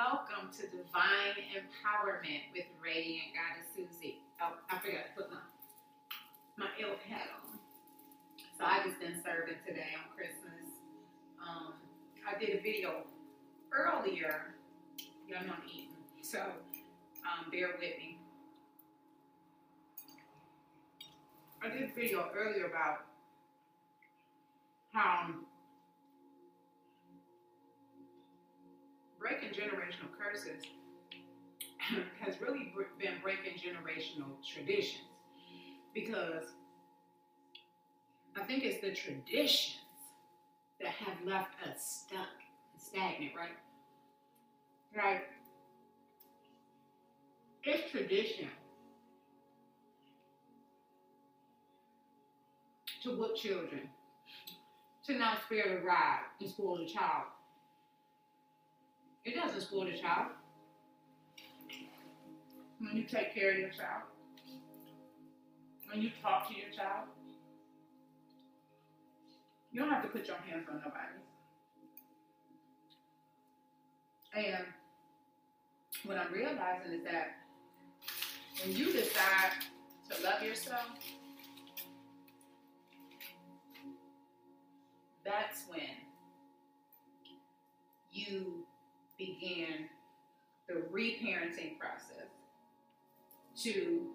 welcome to Divine Empowerment with Radiant Goddess Susie. Oh, I forgot to put my, my elf hat on. So I just been serving today on Christmas. Um, I did a video earlier. Y'all know I'm eating, so um, bear with me. I did a video earlier about how breaking generational curses has really been breaking generational traditions because I think it's the traditions that have left us stuck and stagnant, right? Right. It's tradition to whip children, to not spare the rod and spoil the child. It doesn't spoil the child. When you take care of your child, when you talk to your child, you don't have to put your hands on nobody. And what I'm realizing is that when you decide to love yourself, that's when you begin the reparenting process to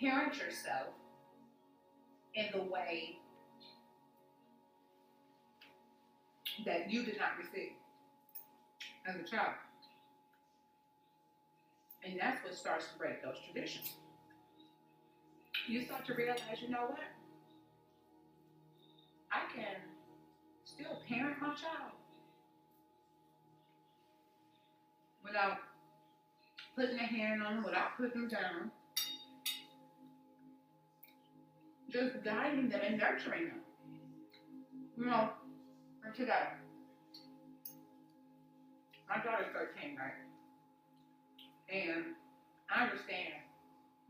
parent yourself in the way that you did not receive as a child. And that's what starts to break those traditions. You start to realize, you know what? I can still parent my child without putting a hand on them, without putting them down. Just guiding them and nurturing them. You know, for today. My daughter's 13, right? And I understand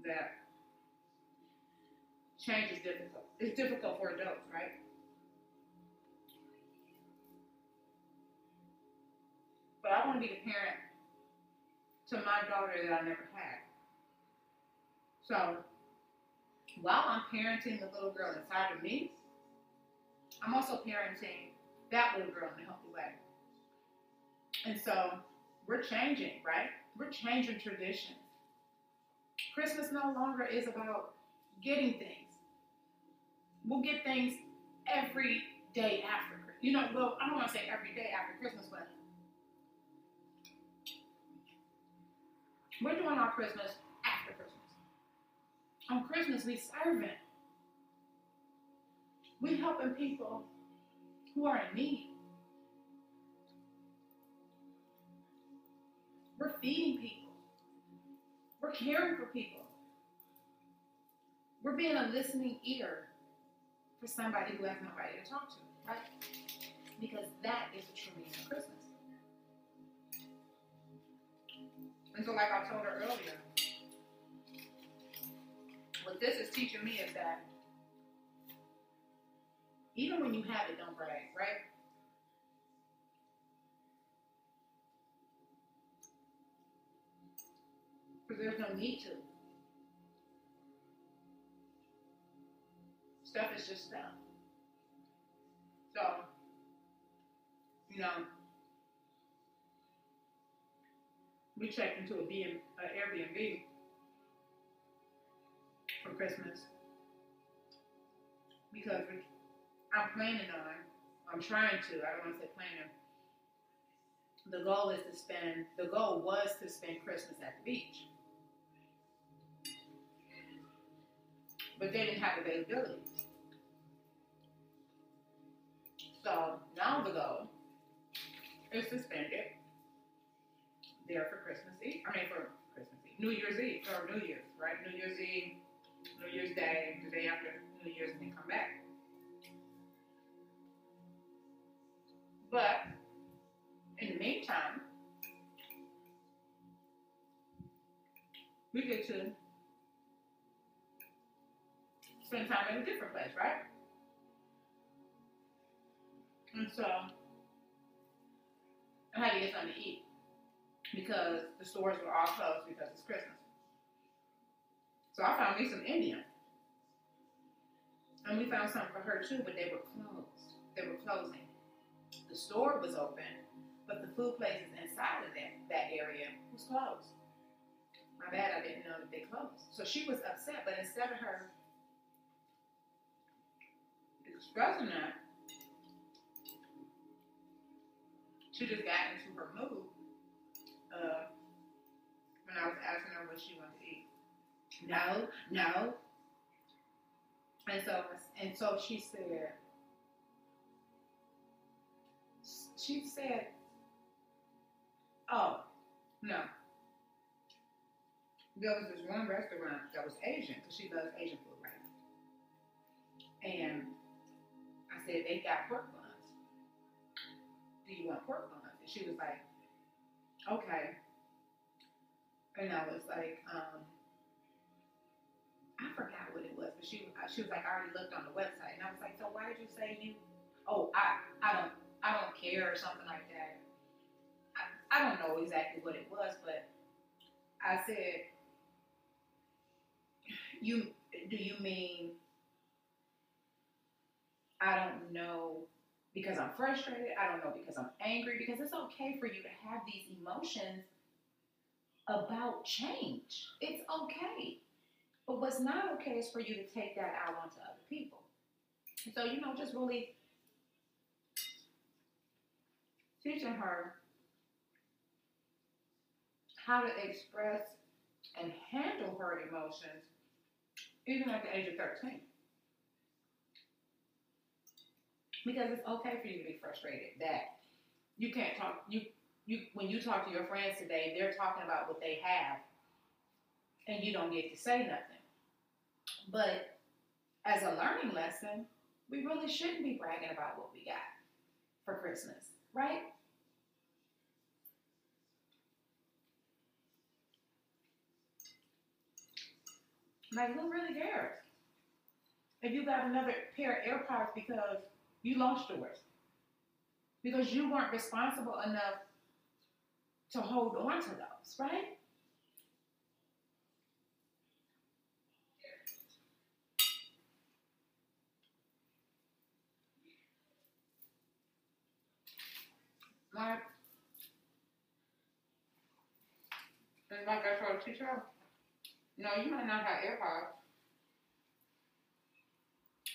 that change is difficult. It's difficult for adults, right? But I want to be the parent to my daughter that I never had. So while I'm parenting the little girl inside of me, I'm also parenting that little girl in a healthy way. And so we're changing, right? We're changing traditions. Christmas no longer is about getting things. We'll get things every day after. You know, well, I don't want to say every day after Christmas, but We're doing our Christmas after Christmas. On Christmas, we serving. We helping people who are in need. We're feeding people. We're caring for people. We're being a listening ear for somebody who has nobody to talk to, right? Because that is the true meaning of Christmas. And so, like I told her earlier, what this is teaching me is that even when you have it, don't brag, right? Because there's no need to. Stuff is just stuff. So, you know, we checked into a B, uh, Airbnb for Christmas because I'm planning on, I'm trying to, I don't want to say planning. The goal is to spend, the goal was to spend Christmas at the beach. But they didn't have availability. So now the goal is to spend it there for Christmas Eve. I mean, for Christmas Eve, New Year's Eve, or New Year's, right? New Year's Eve, New Year's Day, the day after New Year's, and then come back. But in the meantime, we get to spend time in a different place, right? And so I had to get something to eat. Because the stores were all closed because it's Christmas. So I found me some Indian. And we found something for her too, but they were closed. They were closing. The store was open, but the food places inside of that, that area was closed. My bad, I didn't know that they closed. So she was upset, but instead of her expressing that, she just got into her mood uh, when I was asking her what she wanted to eat. No, no. And so, and so she said, she said, oh, no. There was this one restaurant that was Asian, because she loves Asian food, right? And I said, they got pork buns. Do you want pork buns? And she was like, okay. And I was like, um, I forgot what it was, but she she was like, I already looked on the website, and I was like, so why did you say you? Oh, I I don't I don't care or something like that. I, I don't know exactly what it was, but I said, you do you mean I don't know because I'm frustrated. I don't know because I'm angry. Because it's okay for you to have these emotions about change. It's okay. But what's not okay is for you to take that out onto other people. So, you know, just really teaching her how to express and handle her emotions even at the age of 13. Because it's okay for you to be frustrated that you can't talk you you when you talk to your friends today, they're talking about what they have and you don't get to say nothing. But as a learning lesson, we really shouldn't be bragging about what we got for Christmas, right? Like, who really cares? If you got another pair of AirPods because you lost yours, because you weren't responsible enough to hold on to those, right? Like, and like I told teacher, no, you might not have AirPods,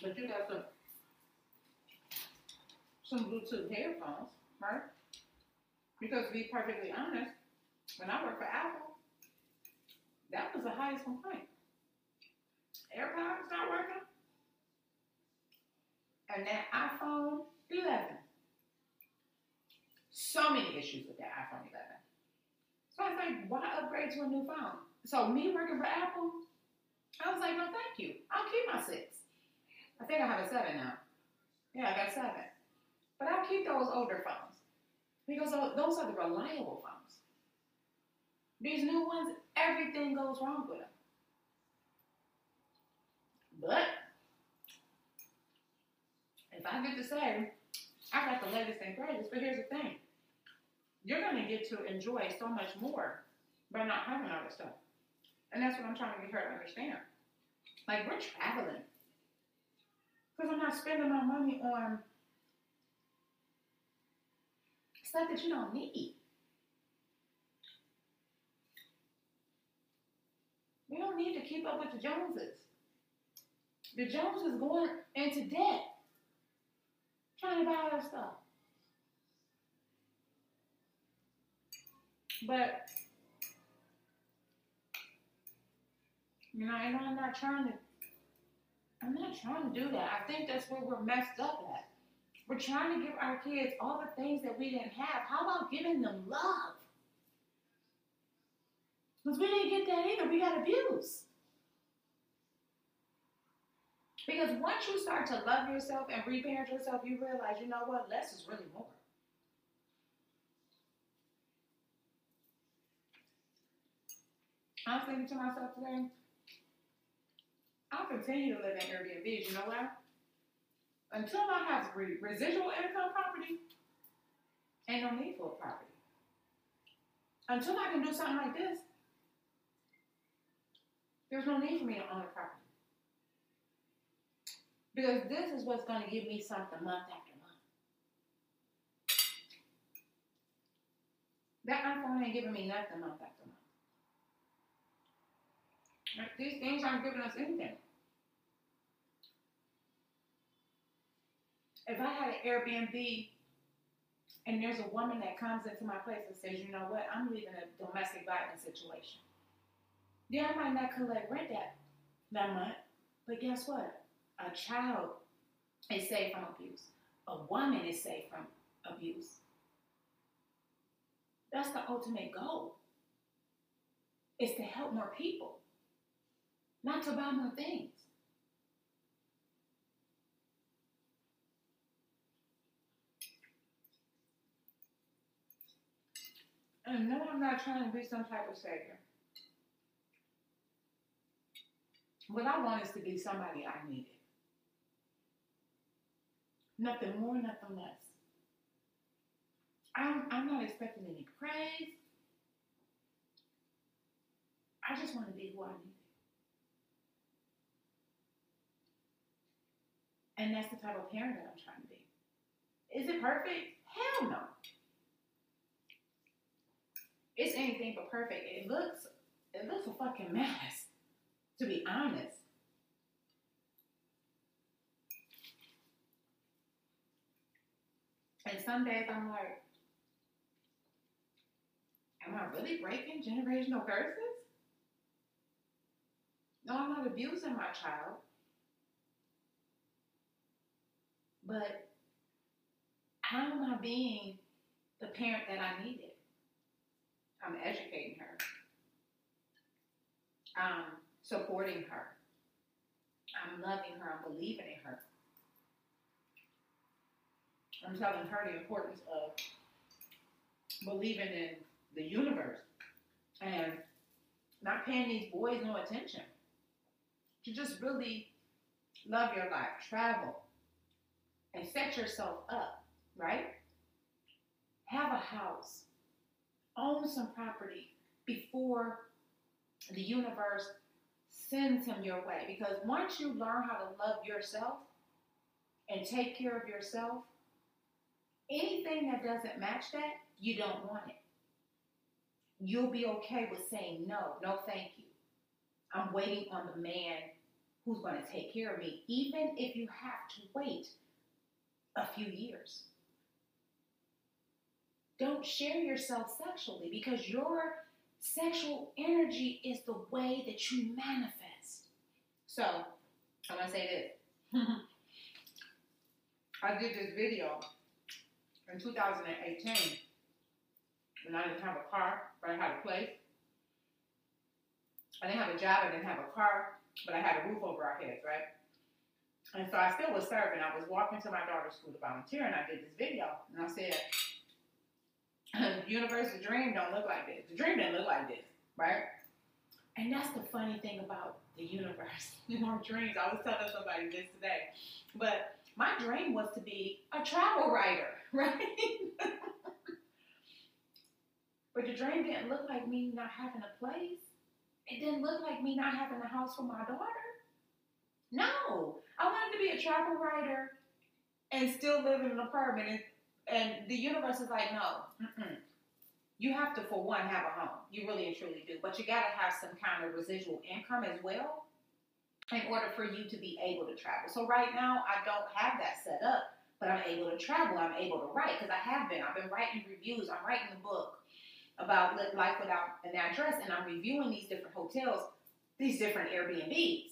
but you got some some Bluetooth headphones, right? Because to be perfectly honest, when I worked for Apple, that was the highest complaint. AirPods not working, and that iPhone 11. So many issues with that iPhone 11. So I was like, why upgrade to a new phone? So me working for Apple, I was like, no, thank you. I'll keep my six. I think I have a seven now. Yeah, I got seven. But I'll keep those older phones because those are the reliable phones. These new ones, everything goes wrong with them. But if I get to say, I got the latest and greatest, but here's the thing. You're going to get to enjoy so much more by not having all this stuff. And that's what I'm trying to get her to understand. Like, we're traveling. Because I'm not spending my money on stuff that you don't need. We don't need to keep up with the Joneses. The Joneses going into debt trying to buy that stuff. But You know, and I'm not trying to, I'm not trying to do that. I think that's where we're messed up at. We're trying to give our kids all the things that we didn't have. How about giving them love? Because we didn't get that either. We got abuse. Because once you start to love yourself and reparent yourself, you realize, you know what, less is really more. I was thinking to myself today, I'll continue to live in Airbnbs. You know why? Until I have re- residual income property, ain't no need for a property. until I can do something like this, there's no need for me to own a property. Because this is what's going to give me something month after month. That iPhone ain't giving me nothing month after month. These things aren't giving us anything. If I had an Airbnb and there's a woman that comes into my place and says, you know what, I'm leaving a domestic violence situation. Then I might not collect rent that, that month. But guess what? A child is safe from abuse. A woman is safe from abuse. That's the ultimate goal. Is to help more people, not to buy more things. And no, I'm not trying to be some type of savior. What I want is to be somebody I needed. Nothing more, nothing less. I'm, I'm not expecting any praise. I just want to be who I need. And that's the type of parent that I'm trying to be. Is it perfect? Hell no. It's anything but perfect. It looks it looks a fucking mess, to be honest. And some days I'm like, am I really breaking generational curses? No, I'm not abusing my child. But how am I being the parent that I needed? I'm educating her. I'm supporting her. I'm loving her. I'm believing in her. I'm telling her the importance of believing in the universe and not paying these boys no attention. To just really love your life, travel, and set yourself up, right? Have a house, own some property before the universe sends him your way. Because once you learn how to love yourself and take care of yourself, anything that doesn't match that, you don't want it. You'll be okay with saying no, no, thank you. I'm waiting on the man who's going to take care of me, even if you have to wait a few years. Don't share yourself sexually because your sexual energy is the way that you manifest. So, I'm to say this. I did this video in 2018 when I didn't have a car, but I had a place. I didn't have a job, I didn't have a car, but I had a roof over our heads, right? And so I still was serving. I was walking to my daughter's school to volunteer, and I did this video, and I said, universe, the dream don't look like this. The dream didn't look like this, right? And that's the funny thing about the universe and our dreams. I was telling somebody this today. But my dream was to be a travel writer, right? but the dream didn't look like me not having a place. It didn't look like me not having a house for my daughter. No, I wanted to be a travel writer and still live in an apartment. And, the universe is like, no, mm-mm. you have to, for one, have a home. You really and truly do. But you got to have some kind of residual income as well in order for you to be able to travel. So right now, I don't have that set up, but I'm able to travel. I'm able to write because I have been. I've been writing reviews. I'm writing a book about life without an address, and I'm reviewing these different hotels, these different Airbnbs.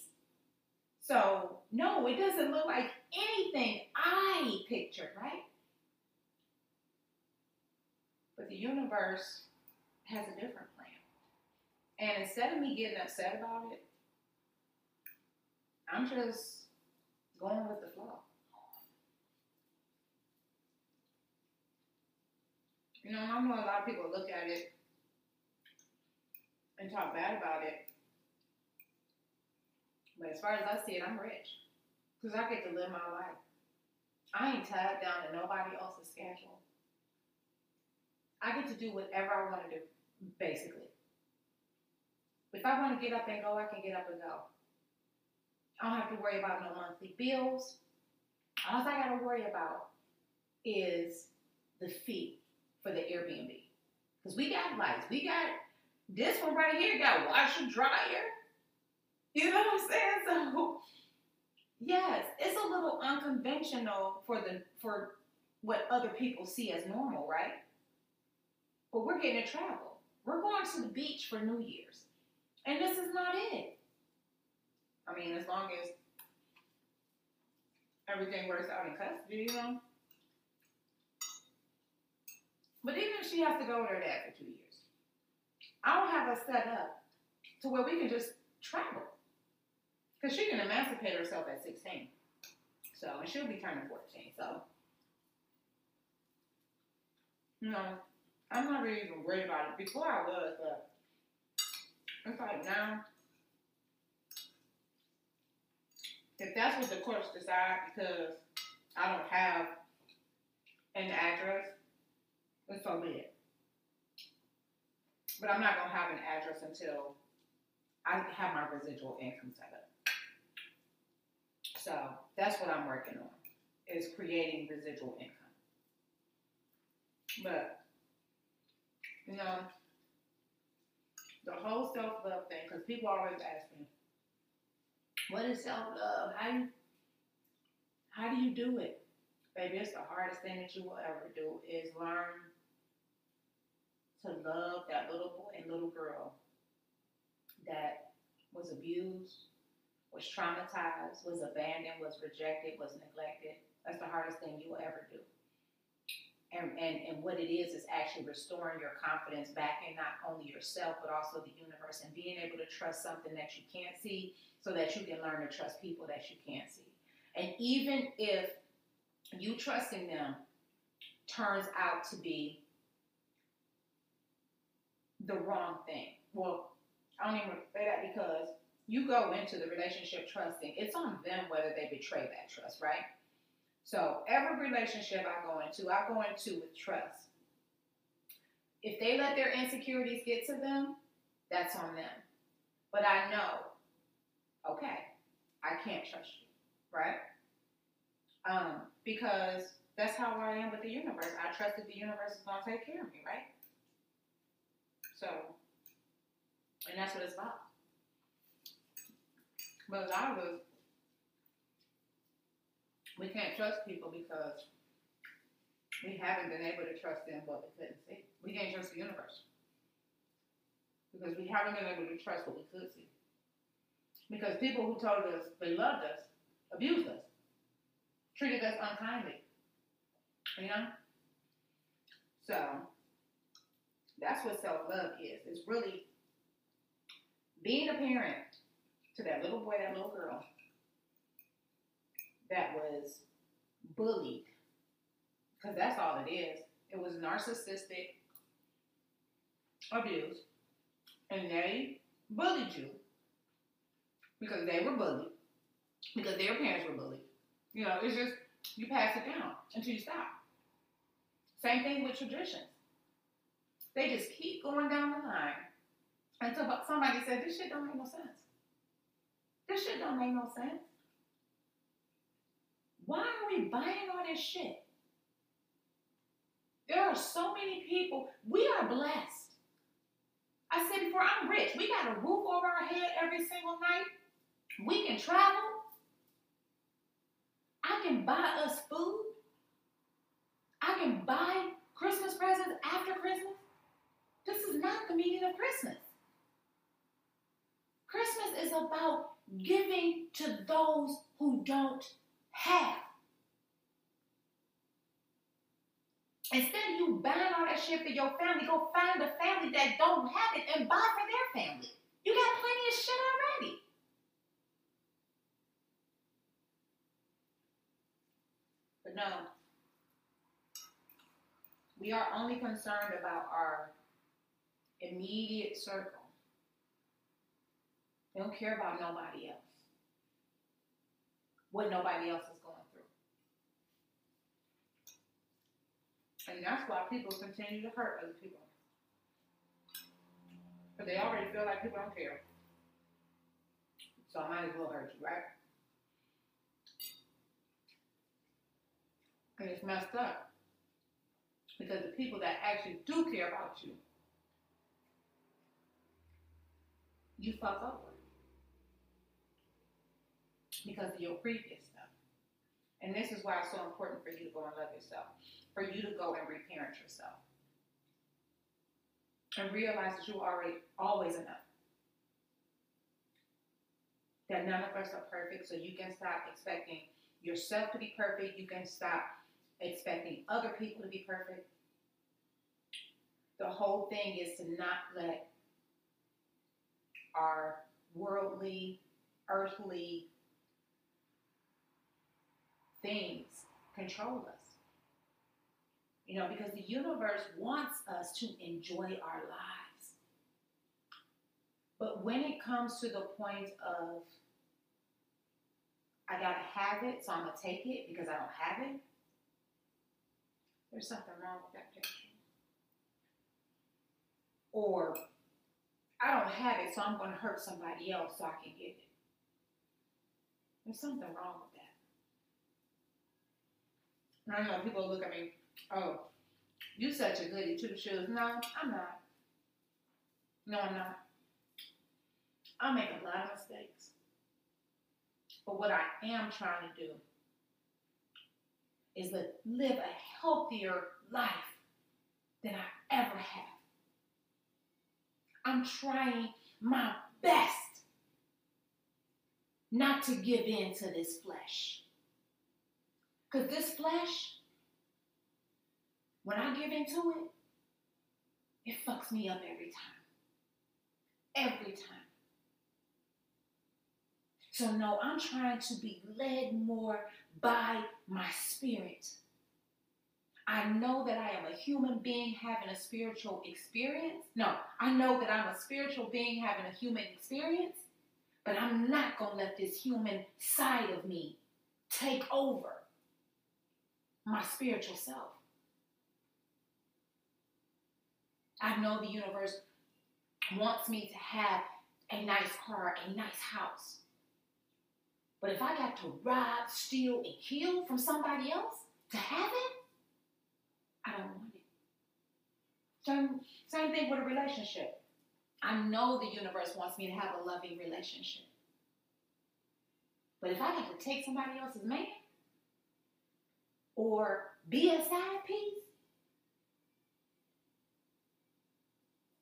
So, no, it doesn't look like anything I pictured, right? But the universe has a different plan. And instead of me getting upset about it, I'm just going with the flow. You know, I know a lot of people look at it and talk bad about it. But as far as I see it, I'm rich. Because I get to live my life. I ain't tied down to nobody else's schedule. I get to do whatever I want to do. basically. If I want to get up and go, I can get up and go. I don't have to worry about no monthly bills. All I got to worry about is the fee for the Airbnb. Because we got lights. We got this one right here, got washer, dryer. You know what I'm saying? So, yes, it's a little unconventional for the for what other people see as normal, right? But we're getting to travel. We're going to the beach for New Year's. And this is not it. I mean, as long as everything works out in custody, you know. But even if she has to go with her dad for two years, I don't have us set up to where we can just travel. Because she can emancipate herself at 16. So, and she'll be turning 14. So, you know, I'm not really even worried about it. Before I was, but it's like now, if that's what the courts decide, because I don't have an address, then so be it. But I'm not gonna have an address until I have my residual income set up. So that's what I'm working on, is creating residual income. But you know, the whole self love thing, because people always ask me, what is self love? How you how do you do it? Baby, it's the hardest thing that you will ever do is learn to love that little boy and little girl that was abused, was traumatized, was abandoned, was rejected, was neglected. That's the hardest thing you will ever do. And, and, and what it is is actually restoring your confidence back in not only yourself but also the universe and being able to trust something that you can't see so that you can learn to trust people that you can't see. And even if you trusting them turns out to be the wrong thing. Well, I don't even say that because you go into the relationship trusting, it's on them whether they betray that trust, right? So every relationship I go into, I go into with trust. If they let their insecurities get to them, that's on them. But I know, okay, I can't trust you, right? Um, because that's how I am with the universe. I trust that the universe is going to take care of me, right? So, and that's what it's about. But of us we can't trust people because we haven't been able to trust them what we couldn't see. We can't trust the universe because we haven't been able to trust what we could see. Because people who told us they loved us abused us, treated us unkindly. You know? So, that's what self love is. It's really being a parent to that little boy, that little girl that was bullied, because that's all it is. It was narcissistic abuse, and they bullied you because they were bullied, because their parents were bullied. You know, it's just you pass it down until you stop. Same thing with traditions. They just keep going down the line until somebody said, This shit don't make no sense. This shit don't make no sense. Why are we buying all this shit? There are so many people. We are blessed. I said before, I'm rich. We got a roof over our head every single night. We can travel. I can buy us food. I can buy Christmas presents after Christmas. This is not the meaning of Christmas. Christmas is about giving to those who don't have. Instead of you buying all that shit for your family, go find a family that don't have it and buy for their family. You got plenty of shit already. But no, we are only concerned about our immediate circle. We don't care about nobody else. What nobody else is going through. And that's why people continue to hurt other people. But they already feel like people don't care. So I might as well hurt you, right? And it's messed up. Because the people that actually do care about you, you fuck over. Because of your previous stuff. And this is why it's so important for you to go and love yourself. For you to go and reparent yourself. And realize that you're already always enough. That none of us are perfect, so you can stop expecting yourself to be perfect. You can stop expecting other people to be perfect. The whole thing is to not let our worldly, earthly things control us. You know, because the universe wants us to enjoy our lives. But when it comes to the point of, I gotta have it, so I'm gonna take it because I don't have it, there's something wrong with that picture. Or, I don't have it, so I'm gonna hurt somebody else so I can get it. There's something wrong with that. I know people look at me, oh, you such a goody two shoes. No, I'm not. No, I'm not. I make a lot of mistakes. But what I am trying to do is to live a healthier life than I ever have. I'm trying my best not to give in to this flesh. Because this flesh, when I give into it, it fucks me up every time. Every time. So, no, I'm trying to be led more by my spirit. I know that I am a human being having a spiritual experience. No, I know that I'm a spiritual being having a human experience, but I'm not going to let this human side of me take over my spiritual self. I know the universe wants me to have a nice car, a nice house. But if I got to rob, steal, and kill from somebody else to have it, I don't want it. Same, same thing with a relationship. I know the universe wants me to have a loving relationship. But if I got to take somebody else's man or be a side piece,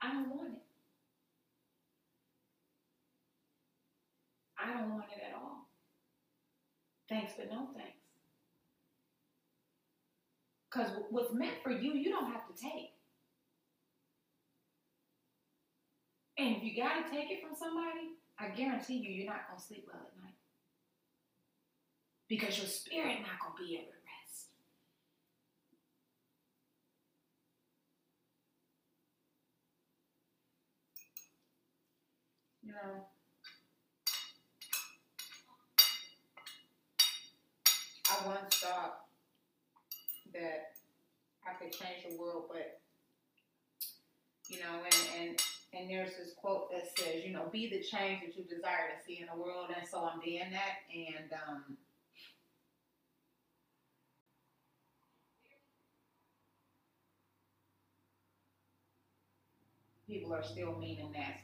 I don't want it. I don't want it at all. Thanks, but no thanks. Because what's meant for you, you don't have to take. And if you got to take it from somebody, I guarantee you, you're not going to sleep well at night. Because your spirit not going to be able know, I once thought that I could change the world, but you know, and and and there's this quote that says, you know, be the change that you desire to see in the world, and so I'm being that, and um, people are still mean and nasty.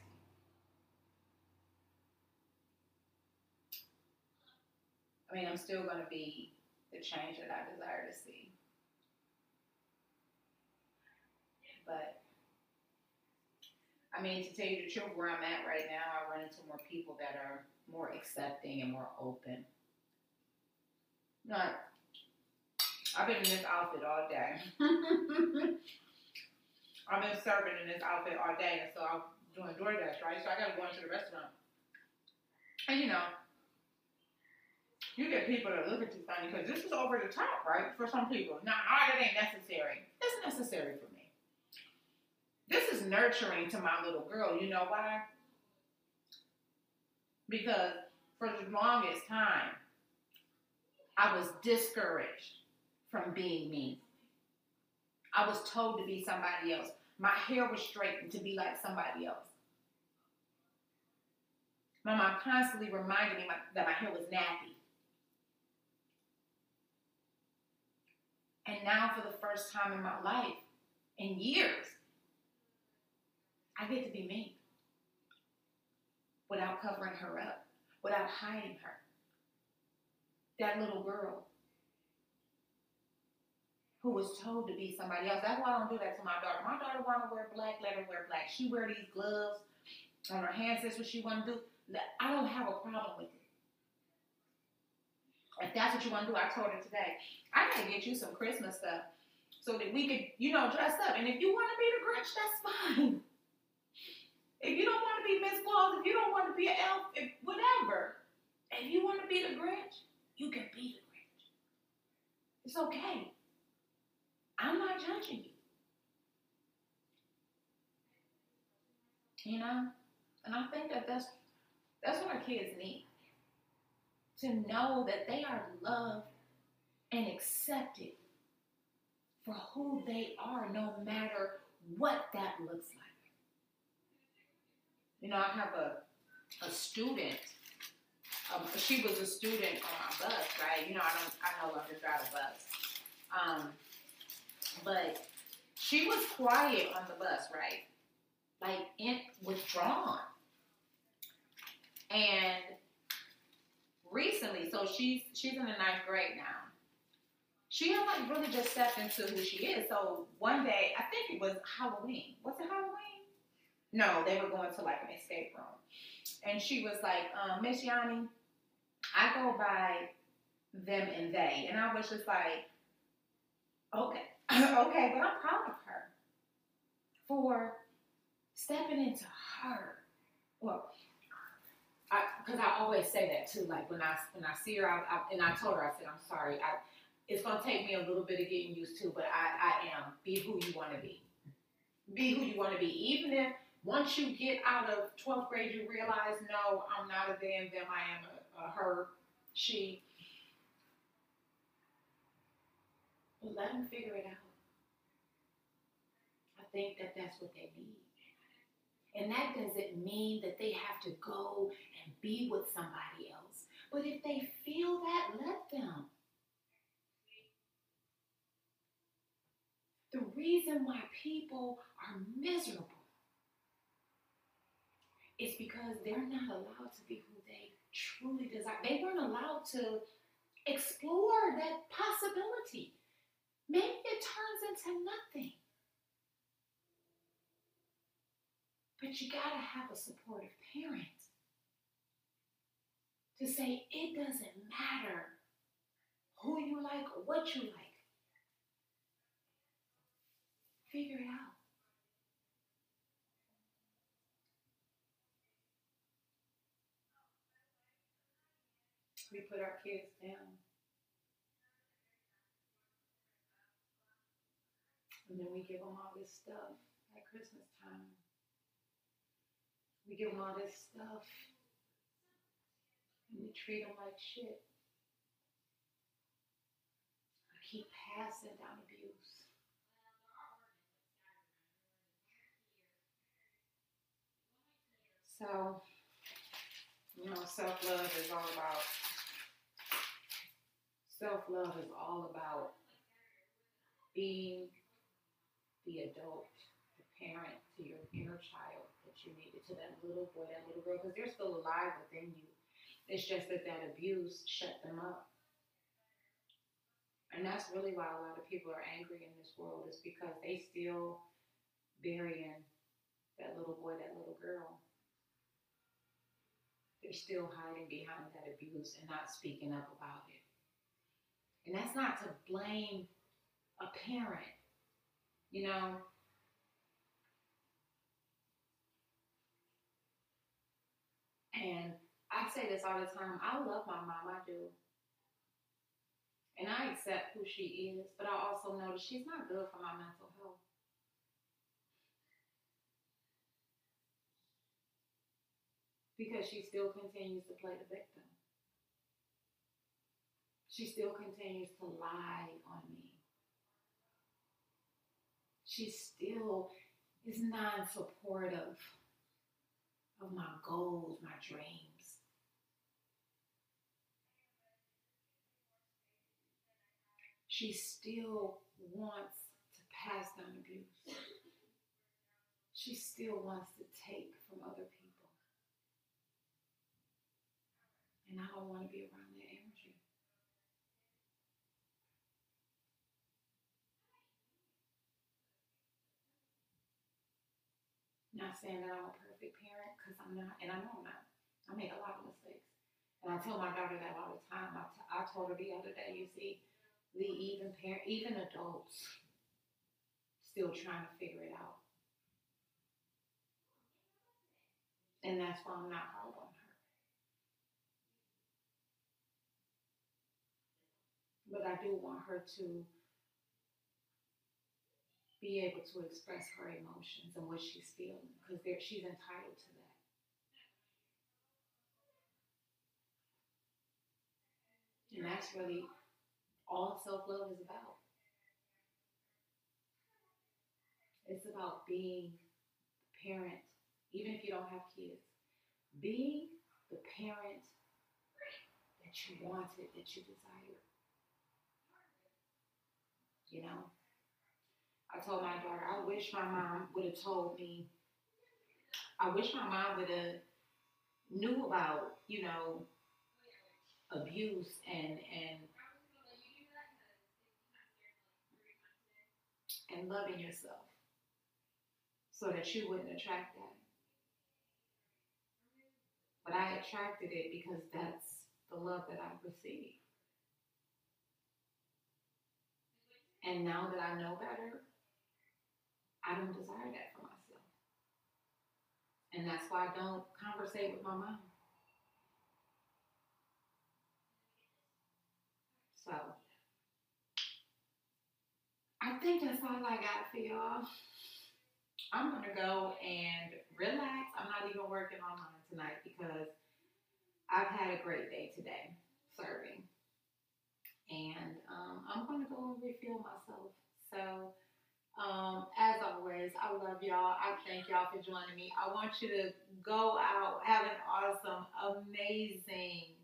I mean, I'm still going to be the change that I desire to see. But, I mean, to tell you the truth, where I'm at right now, I run into more people that are more accepting and more open. Not, I've been in this outfit all day. I've been serving in this outfit all day, and so I'm doing DoorDash, right? So I gotta go into the restaurant. And you know, you get people that look at you funny because this is over the top, right? For some people. Now, nah, it ain't necessary. It's necessary for me. This is nurturing to my little girl. You know why? Because for the longest time, I was discouraged from being me. I was told to be somebody else. My hair was straightened to be like somebody else. My mom constantly reminded me my, that my hair was nappy. And now, for the first time in my life, in years, I get to be me without covering her up, without hiding her. That little girl who was told to be somebody else. That's why I don't do that to my daughter. My daughter want to wear black, let her wear black. She wear these gloves on her hands. That's what she want to do. I don't have a problem with it. If that's what you want to do, I told her today, I gotta get you some Christmas stuff so that we could, you know, dress up. And if you want to be the Grinch, that's fine. If you don't want to be Miss Claus, if you don't want to be an elf, if, whatever. If you want to be the Grinch, you can be the Grinch. It's okay. I'm not judging you. You know? And I think that that's that's what our kids need. To know that they are loved and accepted for who they are, no matter what that looks like. You know, I have a, a student. Um, she was a student on my bus, right? You know, I don't, I no longer drive a bus. Um, but she was quiet on the bus, right? Like in withdrawn. And recently, so she's she's in the ninth grade now. She has like really just stepped into who she is. So one day, I think it was Halloween. Was it Halloween? No, they were going to like an escape room. And she was like, um, Miss Yanni, I go by them and they. And I was just like, okay, okay, but I'm proud of her for stepping into her. Well, because I, I, always say that too. Like when I when I see her, I, I, and I told her, I said, I'm sorry. I, it's gonna take me a little bit of getting used to, but I, I am. Be who you want to be. Be who you want to be. Even if once you get out of 12th grade, you realize, no, I'm not a them, them, I am a, a her, she. Let them figure it out. I think that that's what they need. And that doesn't mean that they have to go and be with somebody else. But if they feel that, let them. The reason why people are miserable is because they're not allowed to be who they truly desire. They weren't allowed to explore that possibility. Maybe it turns into nothing. But you got to have a supportive parent to say it doesn't matter who you like or what you like. Figure it out. we put our kids down. And then we give them all this stuff at Christmas time. We give them all this stuff. And we treat them like shit. We keep passing down abuse. So, you know, self love is all about Self love is all about being the adult, the parent to your inner child needed, to that little boy, that little girl, because they're still alive within you. It's just that that abuse shut them up. And that's really why a lot of people are angry in this world, is because they still burying that little boy, that little girl. They're still hiding behind that abuse and not speaking up about it. And that's not to blame a parent, you know. And I say this all the time I love my mom, I do. And I accept who she is, but I also know that she's not good for my mental health. Because she still continues to play the victim she still continues to lie on me. She still is non supportive of my goals, my dreams. She still wants to pass down abuse. She still wants to take from other people. And I don't want to be around that energy. Not saying that perfect parent because I'm not, and I know I'm not. I make a lot of mistakes. And I tell my daughter that all the time. I, t- I told her the other day, you see, the even parent, even adults, still trying to figure it out. And that's why I'm not hard on her. But I do want her to be able to express her emotions and what she's feeling because she's entitled to that. And that's really all self love is about. It's about being the parent, even if you don't have kids, being the parent that you wanted, that you desired. You know? I told my daughter, I wish my mom would have told me, I wish my mom would have knew about, you know, abuse and and and loving yourself so that you wouldn't attract that. But I attracted it because that's the love that I've received. And now that I know better, I don't desire that for myself. And that's why I don't conversate with my mom. So, I think that's all I got for y'all. I'm gonna go and relax. I'm not even working on mine tonight because I've had a great day today serving. And um, I'm gonna go and refuel myself. So um, as always, I love y'all. I thank y'all for joining me. I want you to go out, have an awesome, amazing